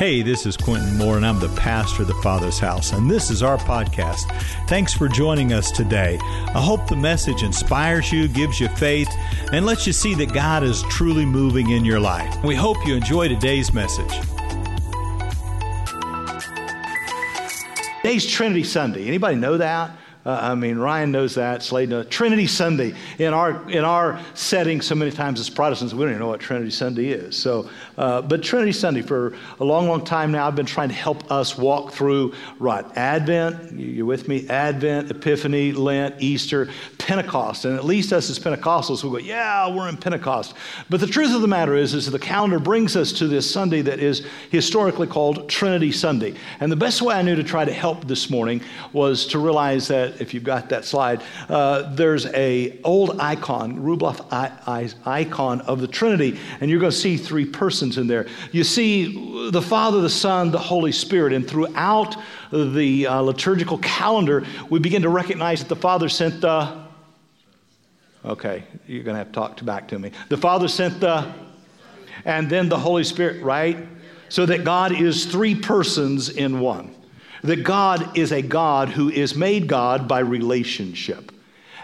Hey, this is Quintin Moore, and I'm the pastor of the Father's House, and this is our podcast. Thanks for joining us today. I hope the message inspires you, gives you faith, and lets you see that God is truly moving in your life. We hope you enjoy today's message. Today's Trinity Sunday. Anybody know that? Uh, I mean, Ryan knows that. Slade knows. Trinity Sunday. In our in our setting, so many times as Protestants, we don't even know what Trinity Sunday is. So, uh, but Trinity Sunday for a long, long time now, I've been trying to help us walk through right Advent. You, with me? Advent, Epiphany, Lent, Easter, Pentecost, and at least us as Pentecostals, we go, yeah, we're in Pentecost. But the truth of the matter is, is the calendar brings us to this Sunday that is historically called Trinity Sunday. And the best way I knew to try to help this morning was to realize that if you've got that slide, uh, there's a old icon, Rublev icon of the Trinity, and you're going to see three persons in there. You see the Father, the Son, the Holy Spirit, and throughout the uh, liturgical calendar, we begin to recognize that the Father sent the. Okay, you're going to have to talk back to me. The Father sent the, and then the Holy Spirit, right? So that God is three persons in one that God is a God who is made God by relationship.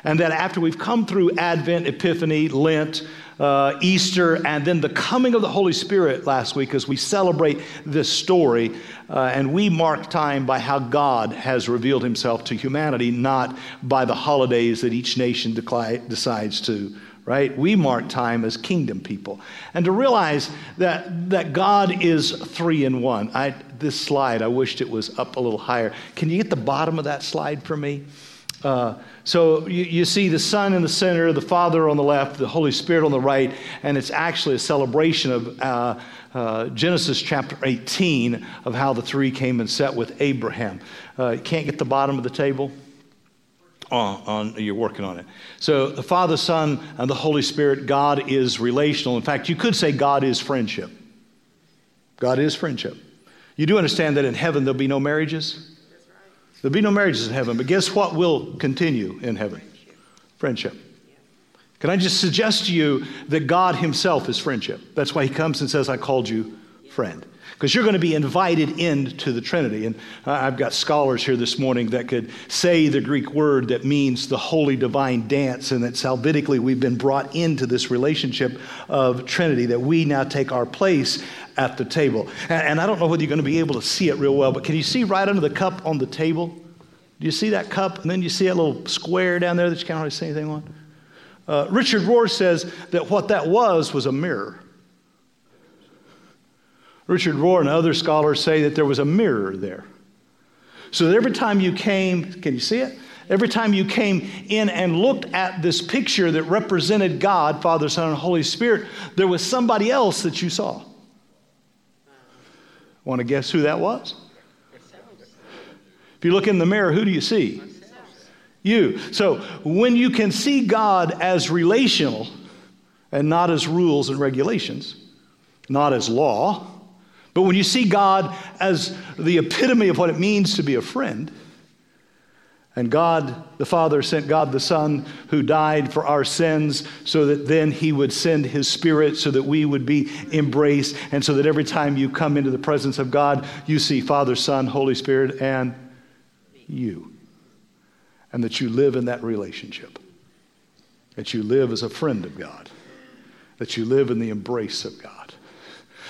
And that after we've come through Advent, Epiphany, Lent, uh, Easter, and then the coming of the Holy Spirit last week as we celebrate this story, uh, and we mark time by how God has revealed himself to humanity, not by the holidays that each nation decli- decides to right? We mark time as kingdom people. And to realize that, that God is three in one. I, this slide, I wished it was up a little higher. Can you get the bottom of that slide for me? Uh, so you, you, see the Son in the center, the Father on the left, the Holy Spirit on the right, and it's actually a celebration of uh, uh, Genesis chapter 18 of how the three came and sat with Abraham. Uh, you can't get the bottom of the table? On, on, you're working on it. So the Father, Son, and the Holy Spirit, God is relational. In fact, you could say God is friendship. God is friendship. You do understand that in heaven there'll be no marriages? There'll be no marriages in heaven, but guess what will continue in heaven? Friendship. Can I just suggest to you that God Himself is friendship? That's why He comes and says, I called you friend because you're going to be invited into the Trinity. And I've got scholars here this morning that could say the Greek word that means the holy divine dance, and that salvifically we've been brought into this relationship of Trinity, that we now take our place at the table. And I don't know whether you're going to be able to see it real well, but can you see right under the cup on the table? Do you see that cup? And then you see that little square down there that you can't really see anything on? Uh, Richard Rohr says that what that was was a mirror. Richard Rohr and other scholars say that there was a mirror there. So that every time you came, can you see it? Every time you came in and looked at this picture that represented God, Father, Son, and Holy Spirit, there was somebody else that you saw. Want to guess who that was? If you look in the mirror, who do you see? You. So when you can see God as relational and not as rules and regulations, not as law, but when you see God as the epitome of what it means to be a friend, and God the Father sent God the Son who died for our sins so that then He would send His Spirit so that we would be embraced, and so that every time you come into the presence of God, you see Father, Son, Holy Spirit, and you. And that you live in that relationship. That you live as a friend of God. That you live in the embrace of God.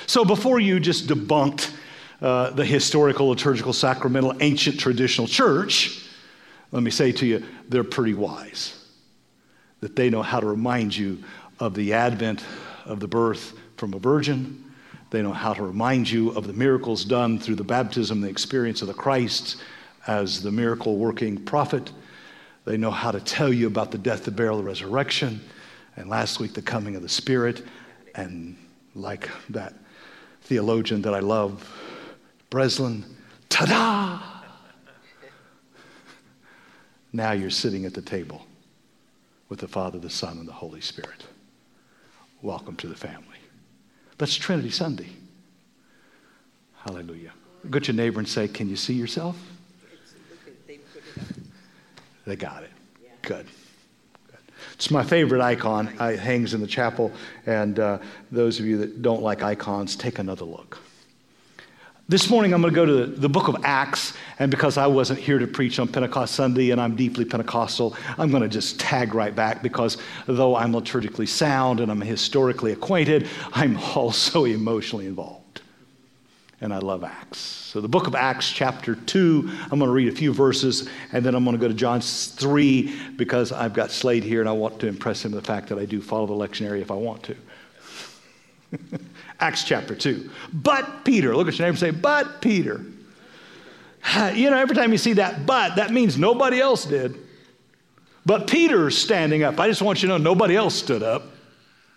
So before you just debunked uh, the historical, liturgical, sacramental, ancient, traditional church, let me say to you, they're pretty wise. That they know how to remind you of the advent of the birth from a virgin. They know how to remind you of the miracles done through the baptism, the experience of the Christ as the miracle working prophet. They know how to tell you about the death, the burial, the resurrection, and last week, the coming of the Spirit. And like that theologian that I love, Breslin. Ta da! Now you're sitting at the table with the Father, the Son, and the Holy Spirit. Welcome to the family. That's Trinity Sunday. Hallelujah. Go to your neighbor and say, Can you see yourself? They got it. Good. It's my favorite icon. It hangs in the chapel. And uh, those of you that don't like icons, take another look. This morning, I'm going to go to the book of Acts, and because I wasn't here to preach on Pentecost Sunday and I'm deeply Pentecostal, I'm going to just tag right back because though I'm liturgically sound and I'm historically acquainted, I'm also emotionally involved. And I love Acts. So, the book of Acts, chapter 2, I'm going to read a few verses, and then I'm going to go to John 3 because I've got Slade here and I want to impress him the fact that I do follow the lectionary if I want to. Acts chapter 2. But Peter, look at your neighbor and say, But Peter. You know, every time you see that but, that means nobody else did. But Peter's standing up. I just want you to know nobody else stood up.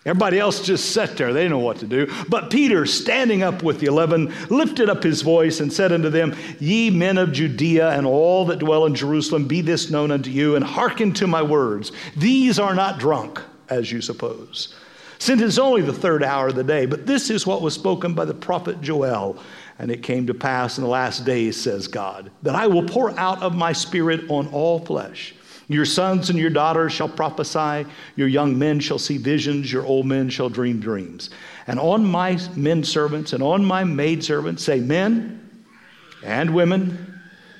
Everybody else just sat there. They didn't know what to do. But Peter, standing up with the eleven, lifted up his voice and said unto them, Ye men of Judea and all that dwell in Jerusalem, be this known unto you, and hearken to my words. These are not drunk, as you suppose since it's only the third hour of the day. But this is what was spoken by the prophet Joel. And it came to pass in the last days, says God, that I will pour out of my spirit on all flesh. Your sons and your daughters shall prophesy, your young men shall see visions, your old men shall dream dreams. And on my men servants and on my maid servants, say men and women,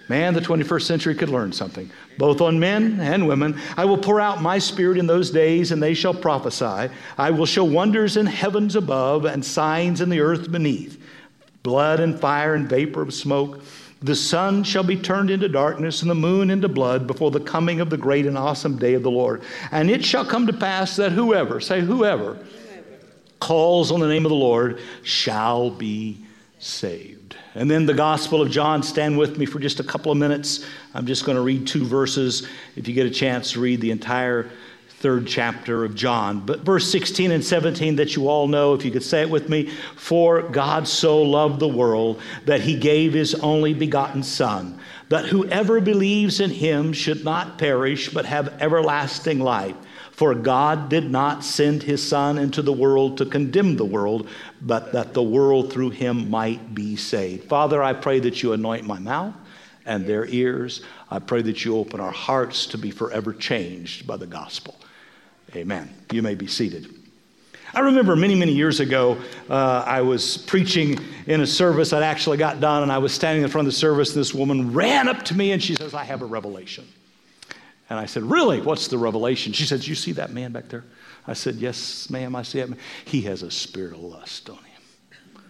Man, the 21st century could learn something, both on men and women. I will pour out my spirit in those days, and they shall prophesy. I will show wonders in heavens above and signs in the earth beneath blood and fire and vapor of smoke. The sun shall be turned into darkness and the moon into blood before the coming of the great and awesome day of the Lord. And it shall come to pass that whoever, say whoever, calls on the name of the Lord shall be saved. And then the Gospel of John, stand with me for just a couple of minutes. I'm just going to read two verses. If you get a chance to read the entire third chapter of John. But verse 16 and 17 that you all know, if you could say it with me For God so loved the world that he gave his only begotten Son, that whoever believes in him should not perish, but have everlasting life. For God did not send his Son into the world to condemn the world, but that the world through him might be saved. Father, I pray that you anoint my mouth and their ears. I pray that you open our hearts to be forever changed by the gospel. Amen. You may be seated. I remember many, many years ago, uh, I was preaching in a service that actually got done, and I was standing in front of the service. This woman ran up to me and she says, I have a revelation. And I said, Really? What's the revelation? She said, You see that man back there? I said, Yes, ma'am, I see him. He has a spirit of lust on him.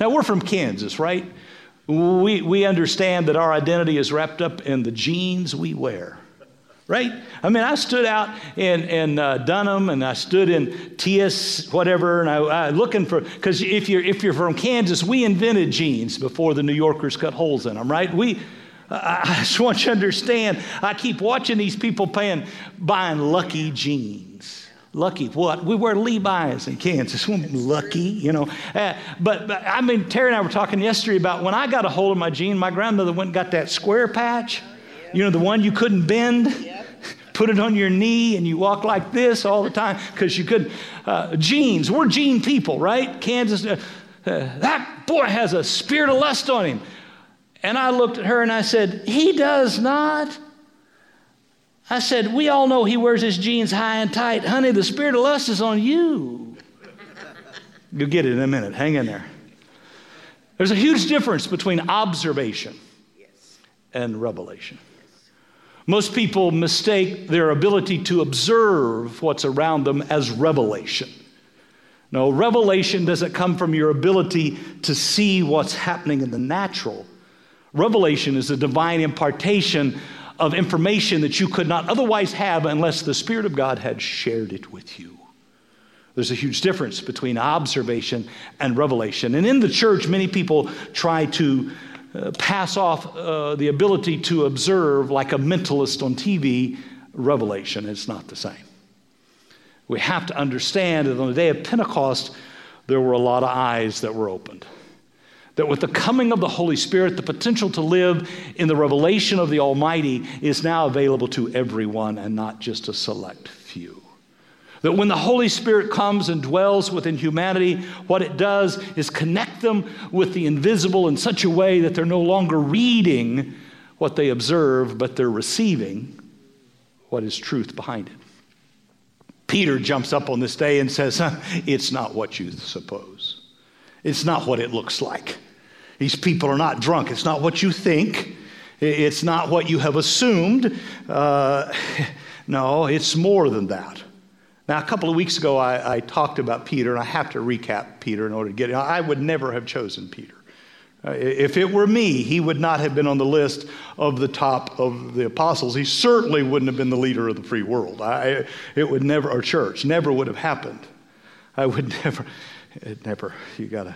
Now, we're from Kansas, right? We, we understand that our identity is wrapped up in the jeans we wear, right? I mean, I stood out in, in uh, Dunham and I stood in TS, whatever, and I, I looking for, because if you're, if you're from Kansas, we invented jeans before the New Yorkers cut holes in them, right? We, I just want you to understand, I keep watching these people paying, buying lucky jeans. Lucky what? We wear Levi's in Kansas. Lucky, you know. Uh, but, but, I mean, Terry and I were talking yesterday about when I got a hold of my jean, my grandmother went and got that square patch. You know, the one you couldn't bend. Put it on your knee and you walk like this all the time because you could. Uh, jeans, we're jean people, right? Kansas. Uh, uh, that boy has a spirit of lust on him. And I looked at her and I said, He does not. I said, We all know he wears his jeans high and tight. Honey, the spirit of lust is on you. You'll get it in a minute. Hang in there. There's a huge difference between observation and revelation. Most people mistake their ability to observe what's around them as revelation. No, revelation doesn't come from your ability to see what's happening in the natural. Revelation is a divine impartation of information that you could not otherwise have unless the Spirit of God had shared it with you. There's a huge difference between observation and revelation. And in the church, many people try to uh, pass off uh, the ability to observe, like a mentalist on TV, revelation. It's not the same. We have to understand that on the day of Pentecost, there were a lot of eyes that were opened. That with the coming of the Holy Spirit, the potential to live in the revelation of the Almighty is now available to everyone and not just a select. That when the Holy Spirit comes and dwells within humanity, what it does is connect them with the invisible in such a way that they're no longer reading what they observe, but they're receiving what is truth behind it. Peter jumps up on this day and says, It's not what you suppose. It's not what it looks like. These people are not drunk. It's not what you think, it's not what you have assumed. Uh, no, it's more than that. Now, a couple of weeks ago, I, I, talked about Peter, and I have to recap Peter in order to get it. I would never have chosen Peter. Uh, if it were me, he would not have been on the list of the top of the apostles. He certainly wouldn't have been the leader of the free world. I, it would never, or church, never would have happened. I would never, it never, you gotta.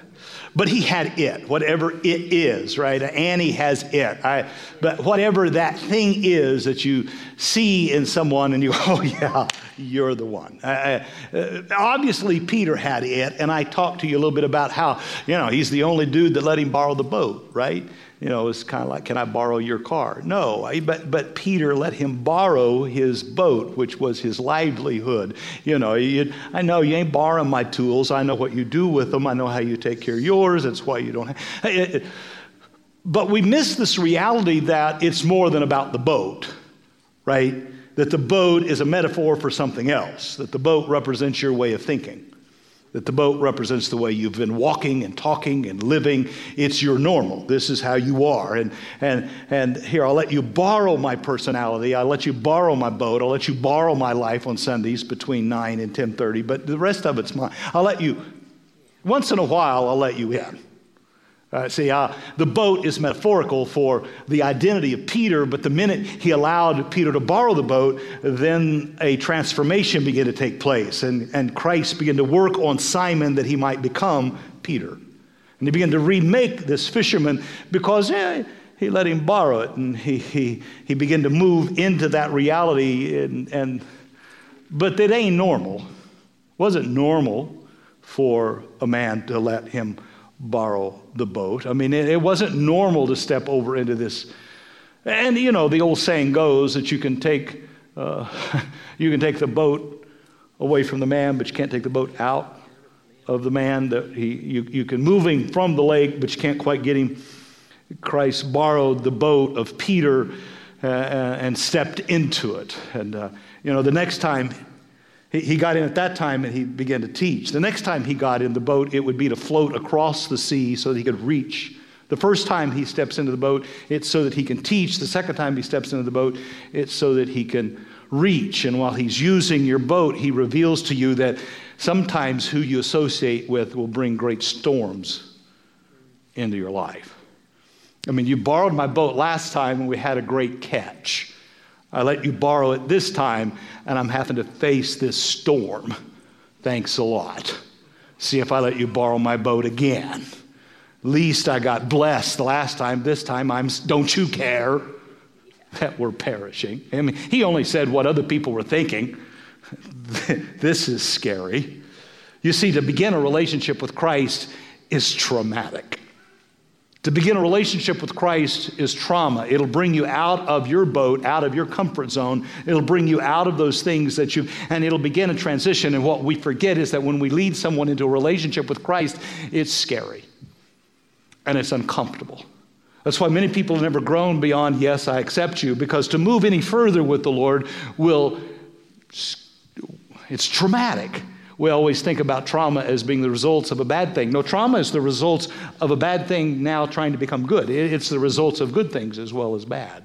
But he had it, whatever it is, right? Annie has it. I, but whatever that thing is that you see in someone and you, oh yeah, you're the one. Uh, uh, obviously, Peter had it, and I talked to you a little bit about how, you know, he's the only dude that let him borrow the boat, right? You know, it's kind of like, can I borrow your car? No, but, but Peter let him borrow his boat, which was his livelihood. You know, I know you ain't borrowing my tools. I know what you do with them. I know how you take care of yours. That's why you don't have. But we miss this reality that it's more than about the boat, right? That the boat is a metaphor for something else, that the boat represents your way of thinking that the boat represents the way you've been walking and talking and living. It's your normal. This is how you are. And, and, and here, I'll let you borrow my personality. I'll let you borrow my boat. I'll let you borrow my life on Sundays between 9 and 10.30, but the rest of it's mine. I'll let you, once in a while, I'll let you in. Uh, see, uh, the boat is metaphorical for the identity of Peter, but the minute he allowed Peter to borrow the boat, then a transformation began to take place, and, and Christ began to work on Simon that he might become Peter. And he began to remake this fisherman because yeah, he let him borrow it, and he, he, he began to move into that reality. And, and, but it ain't normal. It wasn't normal for a man to let him borrow the boat. I mean, it, wasn't normal to step over into this. And you know, the old saying goes that you can take uh, you can take the boat away from the man, but you can't take the boat out of the man. That he you, you can move him from the lake, but you can't quite get him. Christ borrowed the boat of Peter uh, uh and stepped into it. And uh, you know, the next time he, got in at that time and he began to teach. The next time he got in the boat, it would be to float across the sea so that he could reach. The first time he steps into the boat, it's so that he can teach. The second time he steps into the boat, it's so that he can reach. And while he's using your boat, he reveals to you that sometimes who you associate with will bring great storms into your life. I mean, you borrowed my boat last time and we had a great catch. I let you borrow it this time, and I'm having to face this storm. Thanks a lot. See if I let you borrow my boat again. Least I got blessed the last time. This time, I'm, don't you care that we're perishing? I mean, he only said what other people were thinking. this is scary. You see, to begin a relationship with Christ is traumatic. To begin a relationship with Christ is trauma. It'll bring you out of your boat, out of your comfort zone. It'll bring you out of those things that you, and it'll begin a transition. And what we forget is that when we lead someone into a relationship with Christ, it's scary and it's uncomfortable. That's why many people have never grown beyond, yes, I accept you, because to move any further with the Lord will, it's traumatic we always think about trauma as being the results of a bad thing. No, trauma is the results of a bad thing now trying to become good. It's the results of good things as well as bad.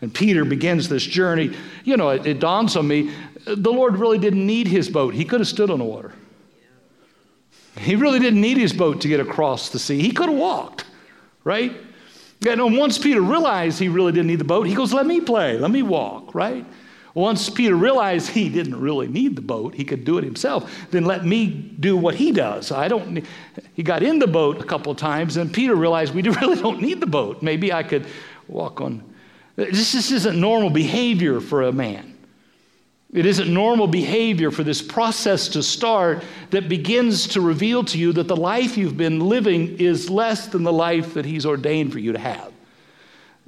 And Peter begins this journey. You know, it, it dawns on me the Lord really didn't need his boat, he could have stood on the water. He really didn't need his boat to get across the sea. He could have walked, right? And once Peter realized he really didn't need the boat, he goes, Let me play, let me walk, right? Once Peter realized he didn't really need the boat, he could do it himself, then let me do what he does. I don't he got in the boat a couple of times and Peter realized we really don't need the boat. Maybe I could walk on this, this isn't normal behavior for a man. It isn't normal behavior for this process to start that begins to reveal to you that the life you've been living is less than the life that he's ordained for you to have.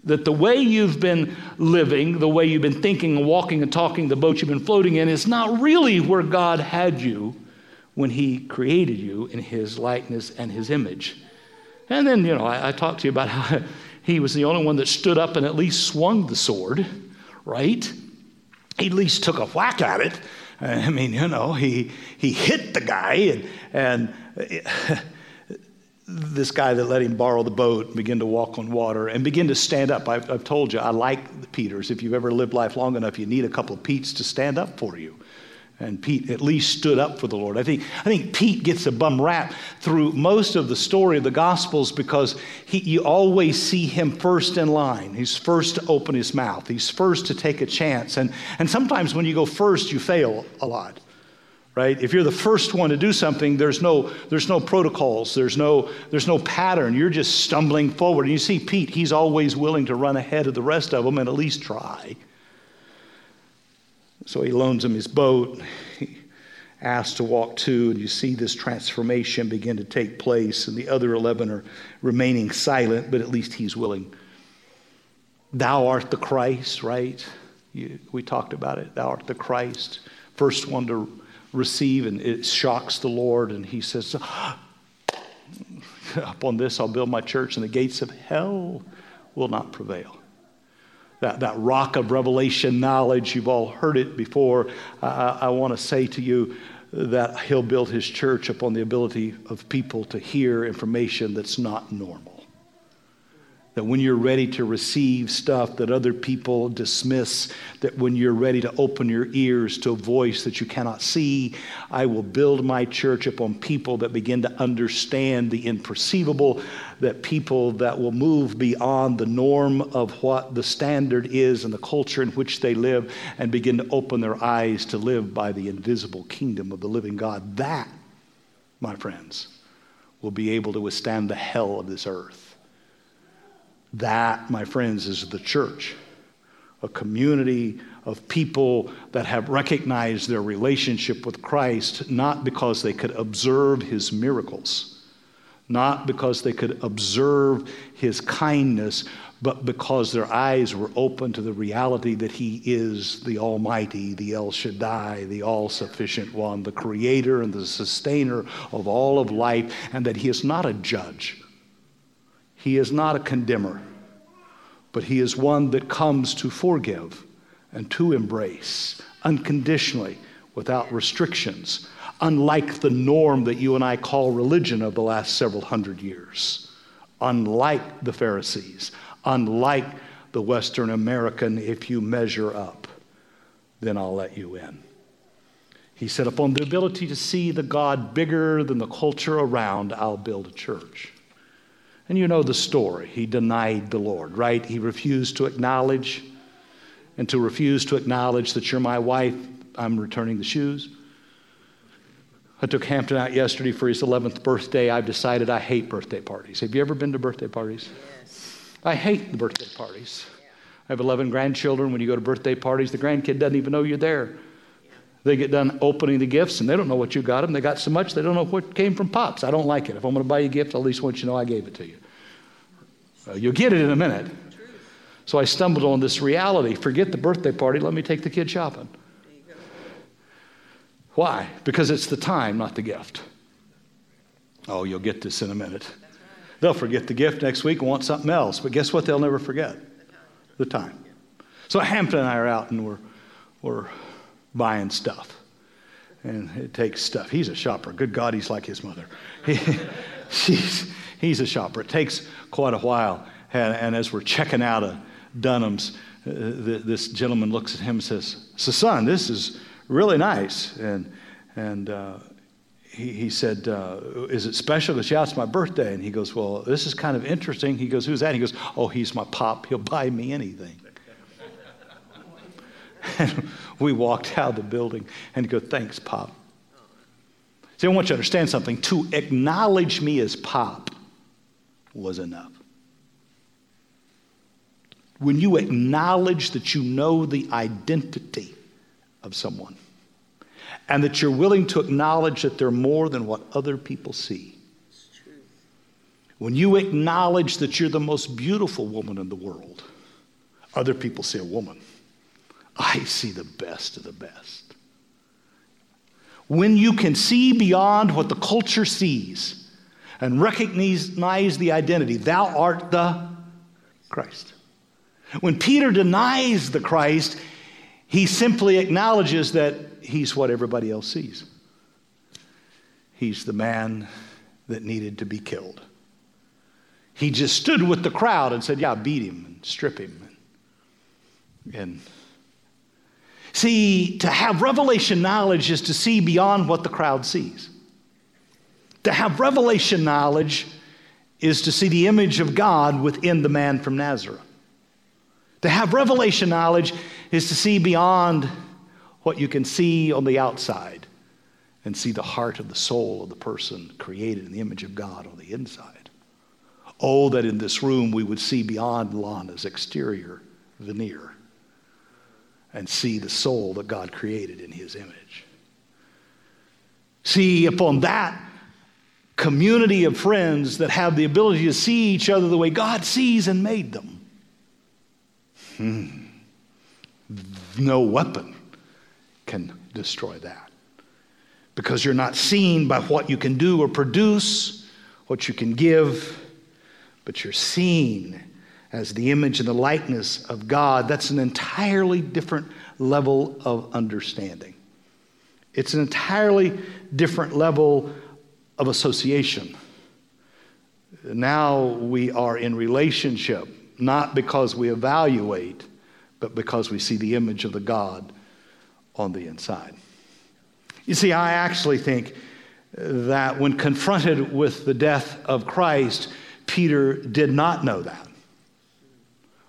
That the way you've been living, the way you've been thinking and walking and talking, the boat you've been floating in, is not really where God had you when He created you in His likeness and His image. And then, you know, I, I talked to you about how He was the only one that stood up and at least swung the sword, right? He at least took a whack at it. I mean, you know, he, he hit the guy and, and this guy that let him borrow the boat and begin to walk on water and begin to stand up. I've, I've, told you, I like the Peters. If you've ever lived life long enough, you need a couple of Petes to stand up for you. And Pete at least stood up for the Lord. I think, I think Pete gets a bum rap through most of the story of the Gospels because he, you always see him first in line. He's first to open his mouth, he's first to take a chance. And, and sometimes when you go first, you fail a lot right? If you're the first one to do something there's no there's no protocols there's no there's no pattern. You're just stumbling forward. And you see pete he's always willing to run ahead of the rest of them and at least try. So he loans him his boat he asks to walk too and you see this transformation begin to take place and the other 11 are remaining silent but at least he's willing. Thou art the christ right? You, we talked about it. Thou art the christ. First one to receive, and it shocks the Lord. And he says, Upon this I'll build my church, and the gates of hell will not prevail. That, that rock of revelation knowledge, you've all heard it before. I, I want to say to you that he'll build his church upon the ability of people to hear information that's not normal. That when you're ready to receive stuff that other people dismiss, that when you're ready to open your ears to a voice that you cannot see, I will build my church upon people that begin to understand the imperceivable, that people that will move beyond the norm of what the standard is and the culture in which they live and begin to open their eyes to live by the invisible kingdom of the living God. That, my friends, will be able to withstand the hell of this earth. That, my friends, is the church a community of people that have recognized their relationship with Christ not because they could observe his miracles, not because they could observe his kindness, but because their eyes were open to the reality that he is the Almighty, the El Shaddai, the all sufficient one, the creator and the sustainer of all of life, and that he is not a judge he is not a condemner, but He is one that comes to forgive and to embrace unconditionally without restrictions, unlike the norm that you and I call religion of the last several hundred years, unlike the Pharisees, unlike the Western American, if you measure up, then I'll let you in. He said, Upon the ability to see the God bigger than the culture around, I'll build a church. And you know the story. He denied the Lord, right? He refused to acknowledge. And to refuse to acknowledge that you're my wife, I'm returning the shoes. I took Hampton out yesterday for his 11th birthday. I've decided I hate birthday parties. Have you ever been to birthday parties? Yes. I hate the birthday parties. I have 11 grandchildren. When you go to birthday parties, the grandkid doesn't even know you're there. They get done opening the gifts and they don't know what you got them. They got so much they don't know what came from Pops. I don't like it. If I'm going to buy you a gift, I at least want you to know I gave it to you. Well, you'll get it in a minute. So I stumbled on this reality. Forget the birthday party. Let me take the kid shopping. Why? Because it's the time, not the gift. Oh, you'll get this in a minute. They'll forget the gift next week and want something else. But guess what? They'll never forget the time. So Hampton and I are out and we're, we're buying stuff. And it takes stuff. He's a shopper. Good God, he's like his mother. He, he's, he's a shopper. It takes quite a while. And, and as we're checking out of Dunham's, uh, this gentleman looks at him and says, So, son, this is really nice. And, and uh, he, he said, uh, Is it special? Because, yeah, it's my birthday. And he goes, Well, this is kind of interesting. He goes, Who's that? He goes, Oh, he's my pop. He'll buy me anything. And we walked out of the building and he goes, Thanks, Pop. See, I want you to understand something. To acknowledge me as Pop was enough. When you acknowledge that you know the identity of someone and that you're willing to acknowledge that they're more than what other people see. When you acknowledge that you're the most beautiful woman in the world, other people see a woman. I see the best of the best. When you can see beyond what the culture sees and recognize the identity, thou art the Christ. When Peter denies the Christ, he simply acknowledges that he's what everybody else sees. He's the man that needed to be killed. He just stood with the crowd and said, Yeah, beat him and strip him. And, see, to have revelation knowledge is to see beyond what the crowd sees. To have revelation knowledge is to see the image of God within the man from Nazareth. To have revelation knowledge is to see beyond what you can see on the outside and see the heart of the soul of the person created in the image of God on the inside. Oh, that in this room we would see beyond Lana's exterior veneer and see the soul that God created in his image. See, upon that community of friends that have the ability to see each other the way God sees and made them, hmm, no weapon can destroy that. Because you're not seen by what you can do or produce, what you can give, but you're seen as the image and the likeness of God. That's an entirely different level of understanding. It's an entirely different level of association. Now we are in relationship, not because we evaluate, but because we see the image of the God on the inside. You see, I actually think that when confronted with the death of Christ, Peter did not know that.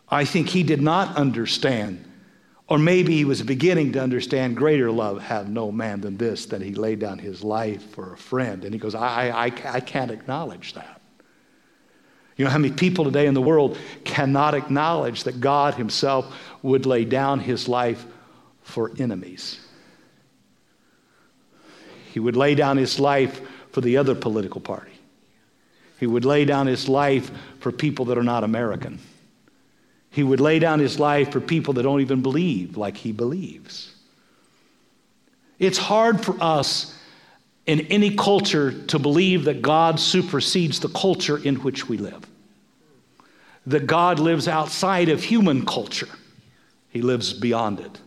I think he did not understand, or maybe he was beginning to understand greater love have no man than this, that he laid down his life for a friend. And he goes, I, I, I can't acknowledge that. You know how many people today in the world cannot acknowledge that God Himself would lay down His life for enemies? He would lay down His life for the other political party. He would lay down His life for people that are not American. He would lay down His life for people that don't even believe like He believes. It's hard for us in any culture to believe that God supersedes the culture in which we live. That God lives outside of human culture, He lives beyond it.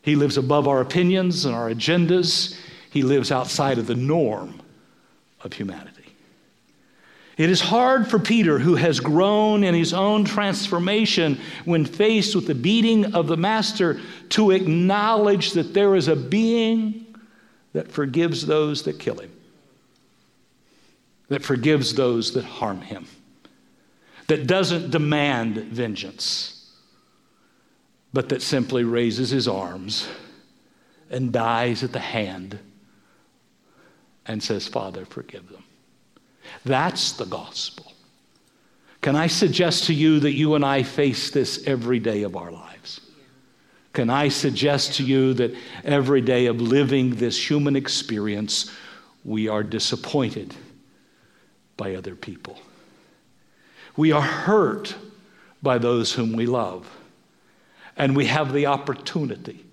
He lives above our opinions and our agendas, He lives outside of the norm of humanity. It is hard for Peter, who has grown in his own transformation when faced with the beating of the Master, to acknowledge that there is a being that forgives those that kill him, that forgives those that harm him, that doesn't demand vengeance, but that simply raises his arms and dies at the hand and says, Father, forgive them. That's the gospel. Can I suggest to you that you and I face this every day of our lives? Can I suggest to you that every day of living this human experience, we are disappointed by other people? We are hurt by those whom we love. And we have the opportunity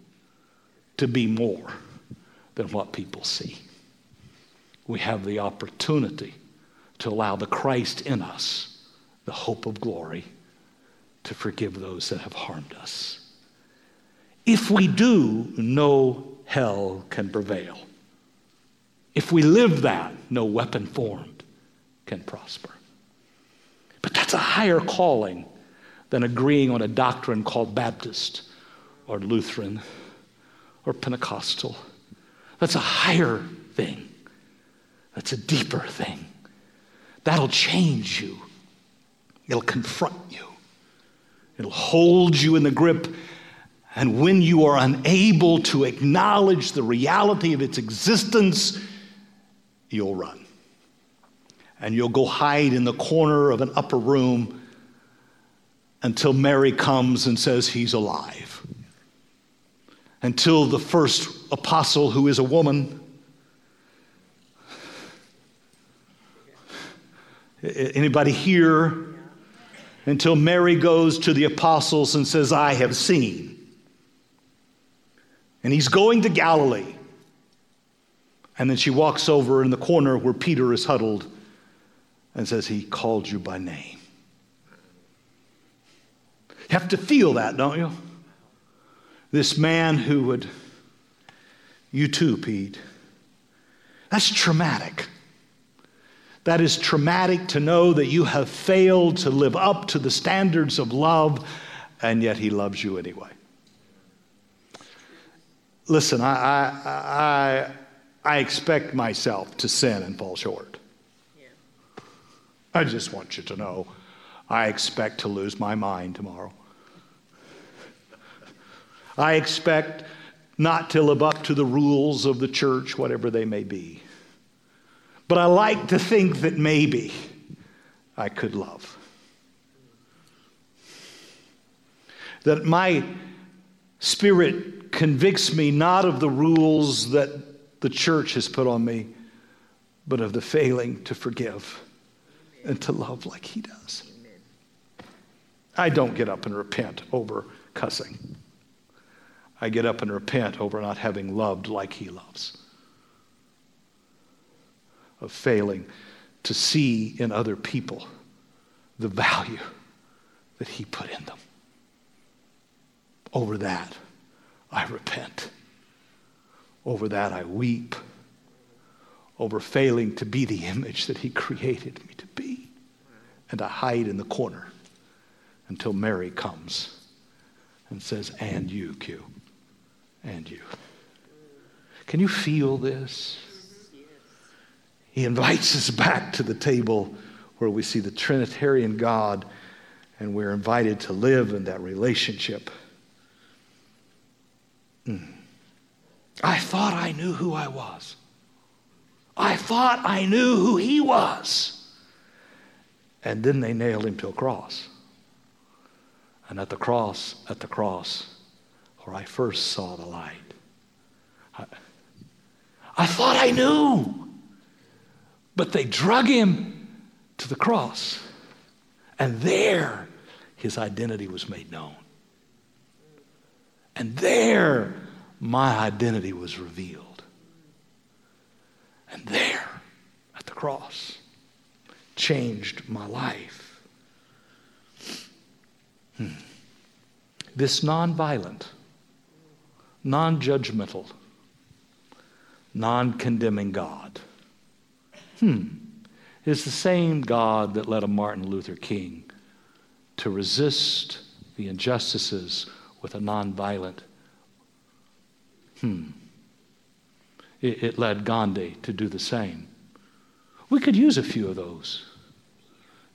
to be more than what people see. We have the opportunity to allow the Christ in us, the hope of glory, to forgive those that have harmed us. If we do, no hell can prevail. If we live that, no weapon formed can prosper. But that's a higher calling than agreeing on a doctrine called Baptist or Lutheran or Pentecostal. That's a higher thing. That's a deeper thing. That'll change you. It'll confront you. It'll hold you in the grip and when you are unable to acknowledge the reality of its existence, you'll run. And you'll go hide in the corner of an upper room until Mary comes and says he's alive. Until the first apostle, who is a woman, anybody here? Until Mary goes to the apostles and says, I have seen. And he's going to Galilee. And then she walks over in the corner where Peter is huddled and says, He called you by name. You have to feel that, don't you? This man who would, you too, Pete. That's traumatic. That is traumatic to know that you have failed to live up to the standards of love, and yet He loves you anyway. Listen, I, I, I, I expect myself to sin and fall short. I just want you to know I expect to lose my mind tomorrow. I expect not to live up to the rules of the church, whatever they may be. But I like to think that maybe I could love. That my spirit convicts me not of the rules that the church has put on me, but of the failing to forgive and to love like He does. I don't get up and repent over cussing. I get up and repent over not having loved like He loves, of failing to see in other people the value that He put in them. Over that, I repent. Over that, I weep. Over failing to be the image that He created me to be. And I hide in the corner until Mary comes and says, And you, Q and you. Can you feel this? He invites us back to the table where we see the Trinitarian God and we're invited to live in that relationship. Mm. I thought I knew who I was. I thought I knew who he was. And then they nailed him to a cross. And at the cross, at the cross, where I first saw the light. I, I thought I knew, but they drug him to the cross. And there, his identity was made known. And there, my identity was revealed. And there, at the cross, changed my life. Hmm. This nonviolent, non judgmental, non condemning God. Hmm. Is the same God that led a Martin Luther King to resist the injustices with a nonviolent. Hmm. It, it led Gandhi to do the same. We could use a few of those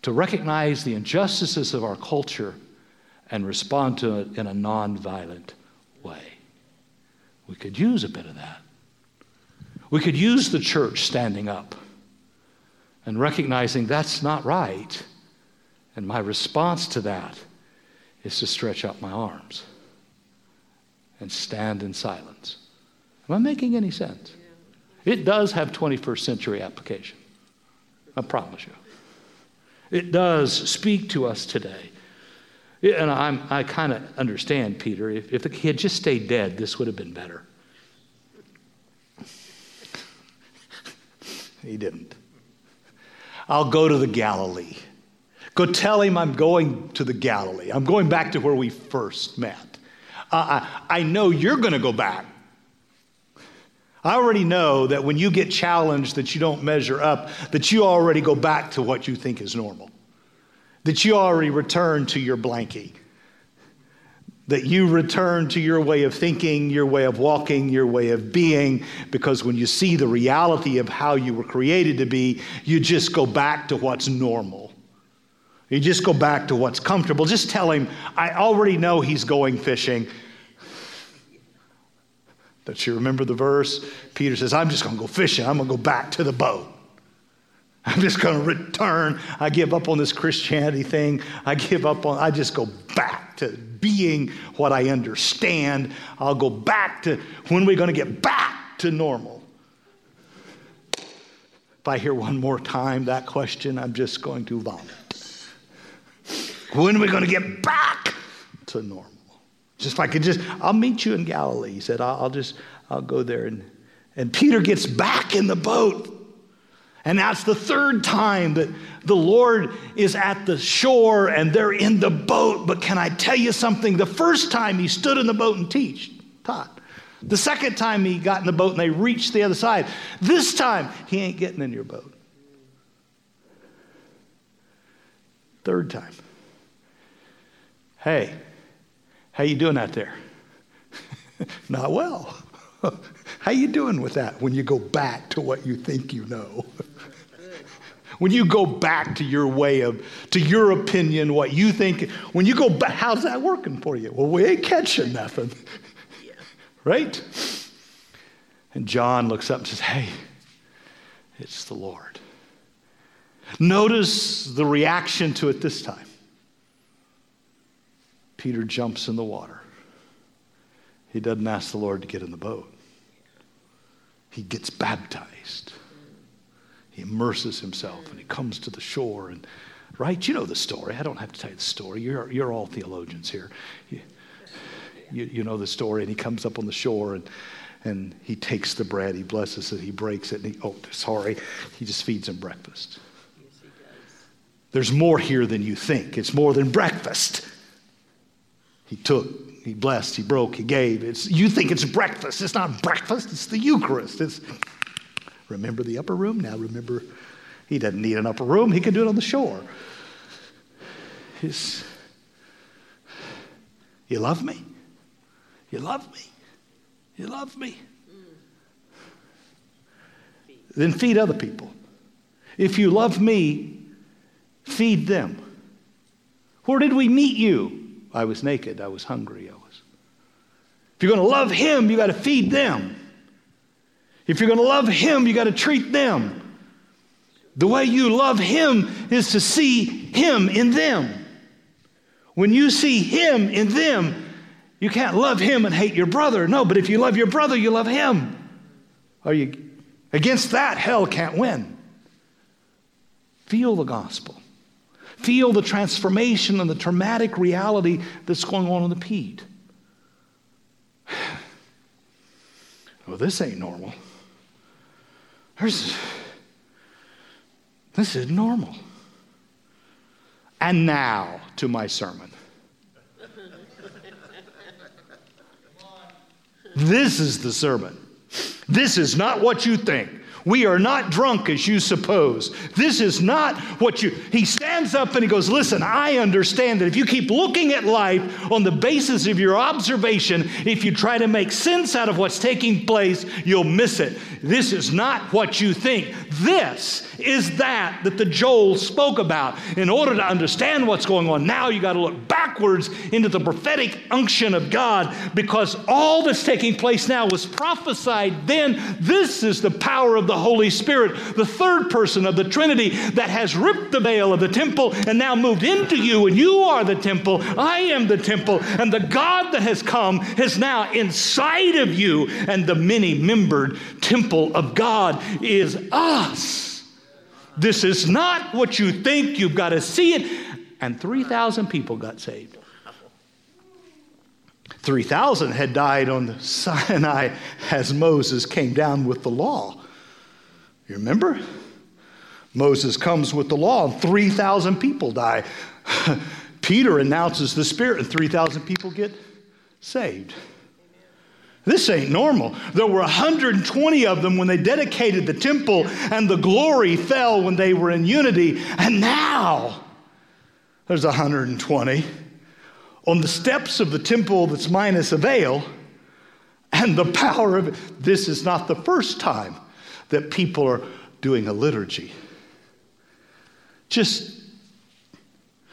to recognize the injustices of our culture and respond to it in a nonviolent way. We could use a bit of that. We could use the church standing up and recognizing that's not right. And my response to that is to stretch out my arms and stand in silence. Am I making any sense? It does have 21st century application. I promise you. It does speak to us today. And I'm, i kind of understand Peter. If, if he had just stayed dead, this would have been better. he didn't. I'll go to the Galilee. Go tell him I'm going to the Galilee. I'm going back to where we first met. Uh, I, I know you're going to go back. I already know that when you get challenged that you don't measure up, that you already go back to what you think is normal that you already return to your blankie, that you return to your way of thinking, your way of walking, your way of being, because when you see the reality of how you were created to be, you just go back to what's normal. You just go back to what's comfortable. Just tell him, I already know he's going fishing. Don't you remember the verse? Peter says, I'm just going to go fishing. I'm going to go back to the boat. I'm just going to return. I give up on this Christianity thing. I give up on, I just go back to being what I understand. I'll go back to when we're going to get back to normal. If I hear one more time that question, I'm just going to vomit. When are we going to get back to normal? Just like it just, I'll meet you in Galilee. He said, I'll, I'll just, I'll go there. And, and Peter gets back in the boat and that's the third time that the Lord is at the shore and they're in the boat. But can I tell you something? The first time he stood in the boat and teach, taught. The second time he got in the boat and they reached the other side. This time he ain't getting in your boat. Third time. Hey, how you doing out there? Not well. how you doing with that when you go back to what you think you know? when you go back to your way of, to your opinion, what you think, when you go back, how's that working for you? Well, we ain't catching nothing. Right? And John looks up and says, Hey, it's the Lord. Notice the reaction to it this time. Peter jumps in the water. He doesn't ask the Lord to get in the boat, he gets baptized. He immerses himself and he comes to the shore. And, right? You know the story. I don't have to tell you the story. You're, you're all theologians here. You, you, you know the story. And he comes up on the shore and, and he takes the bread, he blesses it, he breaks it, and he, oh, sorry, he just feeds him breakfast. There's more here than you think. It's more than breakfast. He took, he blessed, he broke, he gave. It's, you think it's breakfast. It's not breakfast, it's the Eucharist. It's, remember the upper room? Now remember, he doesn't need an upper room, he can do it on the shore. You love me? You love me? You love me? Then feed other people. If you love me, feed them. Where did we meet you? I was naked. I was hungry. I was. If you're going to love him, you got to feed them. If you're going to love him, you got to treat them. The way you love him is to see him in them. When you see him in them, you can't love him and hate your brother. No, but if you love your brother, you love him. Are you against that? Hell can't win. Feel the gospel. Feel the transformation and the traumatic reality that's going on in the Pete. Well, this ain't normal. There's, this is normal. And now to my sermon. This is the sermon. This is not what you think. We are not drunk as you suppose. This is not what you. He stands up and he goes, Listen, I understand that if you keep looking at life on the basis of your observation, if you try to make sense out of what's taking place, you'll miss it. This is not what you think. This is that that the Joel spoke about. In order to understand what's going on now, you got to look backwards into the prophetic unction of God because all that's taking place now was prophesied then. This is the power of the Holy Spirit, the third person of the Trinity that has ripped the veil of the temple and now moved into you, and you are the temple. I am the temple, and the God that has come is now inside of you, and the many membered temple of God is us. This is not what you think, you've got to see it. And 3,000 people got saved. 3,000 had died on the Sinai as Moses came down with the law. You remember? Moses comes with the law, and 3,000 people die. Peter announces the Spirit, and 3,000 people get saved. This ain't normal. There were 120 of them when they dedicated the temple, and the glory fell when they were in unity. And now there's 120 on the steps of the temple that's minus a veil, and the power of it. This is not the first time that people are doing a liturgy. Just,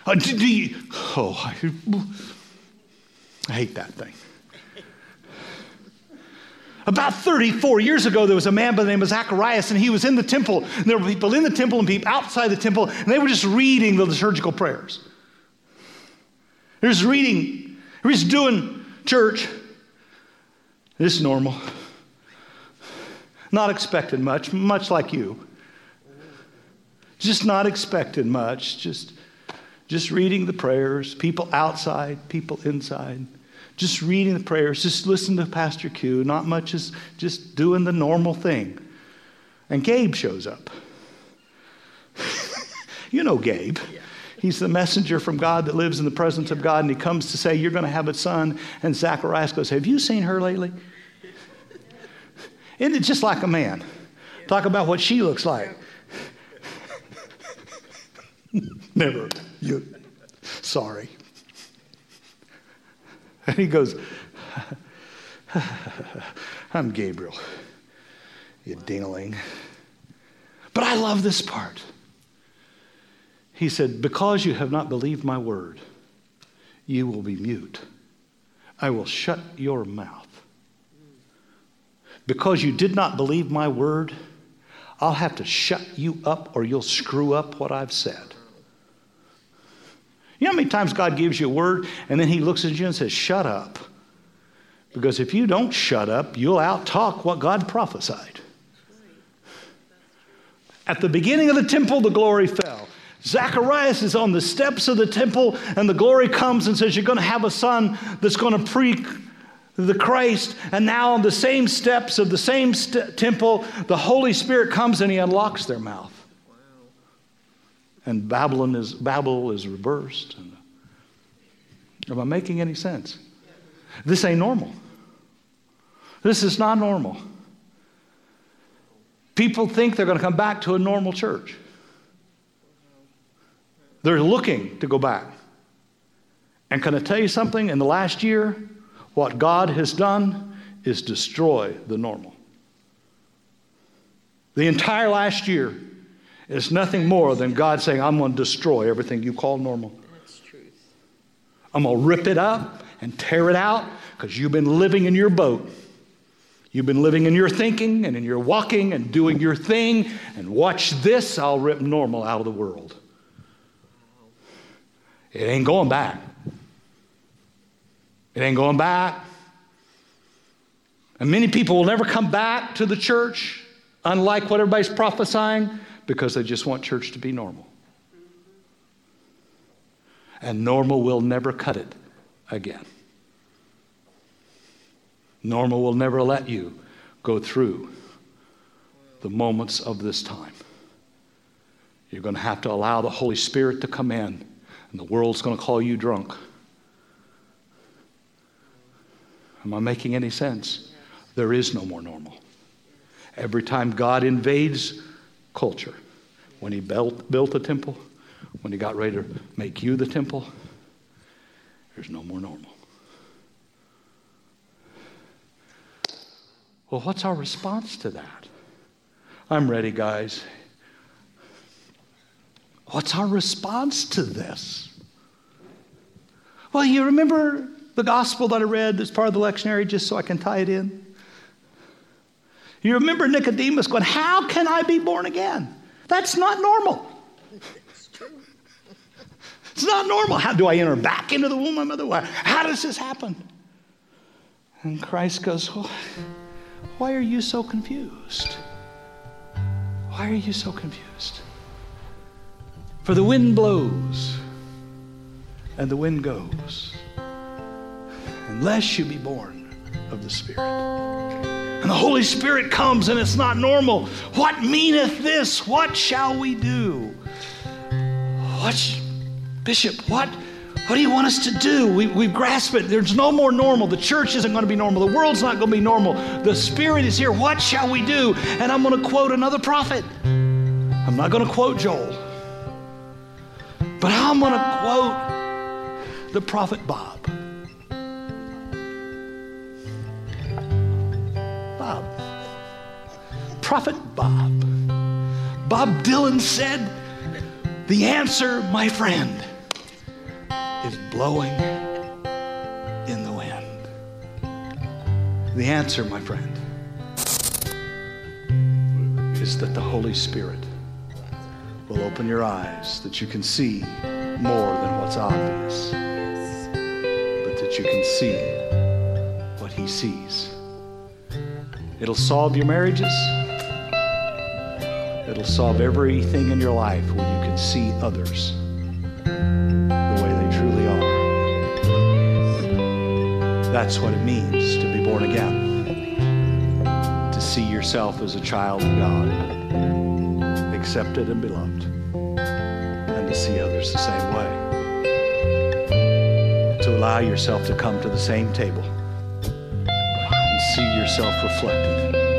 uh, do, do you, oh, I, I hate that thing. About 34 years ago, there was a man by the name of Zacharias, and he was in the temple. And there were people in the temple and people outside the temple, and they were just reading the liturgical prayers. They're just reading, they're just doing church. This is normal. Not expected much, much like you. Just not expected much, just, just reading the prayers, people outside, people inside. Just reading the prayers, just listening to Pastor Q. Not much is just doing the normal thing. And Gabe shows up. you know Gabe. He's the messenger from God that lives in the presence of God, and he comes to say, You're going to have a son. And Zacharias goes, Have you seen her lately? Isn't it just like a man? Talk about what she looks like. Never. you, sorry. And he goes, I'm Gabriel, you dingling. But I love this part. He said, Because you have not believed my word, you will be mute. I will shut your mouth. Because you did not believe my word, I'll have to shut you up or you'll screw up what I've said. You know how many times God gives you a word and then he looks at you and says, Shut up. Because if you don't shut up, you'll outtalk what God prophesied. At the beginning of the temple, the glory fell. Zacharias is on the steps of the temple, and the glory comes and says, You're going to have a son that's going to pre the Christ. And now, on the same steps of the same st- temple, the Holy Spirit comes and he unlocks their mouth. And Babylon is, Babel is reversed. And, am I making any sense? This ain't normal. This is not normal. People think they're going to come back to a normal church. They're looking to go back. And can I tell you something? In the last year, what God has done is destroy the normal. The entire last year is nothing more than God saying, I'm going to destroy everything you call normal. That's truth. I'm going to rip it up and tear it out because you've been living in your boat. You've been living in your thinking and in your walking and doing your thing. And watch this, I'll rip normal out of the world. It ain't going back. It ain't going back. And many people will never come back to the church, unlike what everybody's prophesying, because they just want church to be normal. And normal will never cut it again. Normal will never let you go through the moments of this time. You're going to have to allow the Holy Spirit to come in and the world's going to call you drunk. Am I making any sense? There is no more normal. Every time God invades culture, when He built, built the temple, when He got ready to make you the temple, there's no more normal. Well, what's our response to that? I'm ready, guys. What's our response to this? Well, you remember the gospel that I read as part of the lectionary, just so I can tie it in? You remember Nicodemus going, How can I be born again? That's not normal. It's not normal. How do I enter back into the womb of my mother? How does this happen? And Christ goes, well, Why are you so confused? Why are you so confused? For the wind blows and the wind goes, unless you be born of the Spirit. And the Holy Spirit comes and it's not normal. What meaneth this? What shall we do? What, Bishop, what? What do you want us to do? We, we grasp it. There's no more normal. The church isn't going to be normal. The world's not going to be normal. The Spirit is here. What shall we do? And I'm going to quote another prophet. I'm not going to quote Joel. But I'm going to quote the prophet Bob. Prophet Bob. Bob Dylan said, The answer, my friend, is blowing in the wind. The answer, my friend, is that the Holy Spirit will open your eyes that you can see more than what's obvious, but that you can see what He sees. It'll solve your marriages. It'll solve everything in your life when you can see others the way they truly are. That's what it means to be born again, to see yourself as a child of God accepted and beloved, and to see others the same way. To allow yourself to come to the same table and see yourself reflected.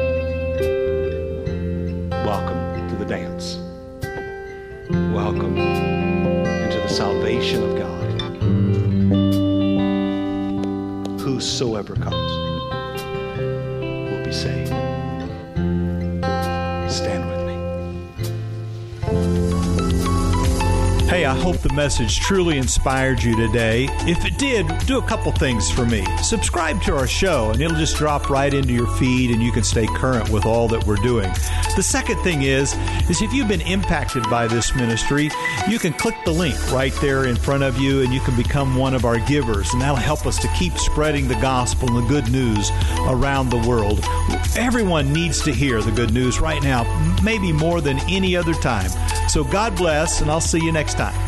Welcome into the salvation of God. Whosoever comes will be saved. Stand with me. Hey, I hope the message truly inspired you today. If it did, do a couple things for me. Subscribe to our show, and it'll just drop right into your feed, and you can stay current with all that we're doing. The second thing is, is if you've been impacted by this ministry, you can click the link right there in front of you, and you can become one of our givers, and that'll help us to keep spreading the gospel and the good news around the world. Everyone needs to hear the good news right now, maybe more than any other time. So God bless, and I'll see you next time.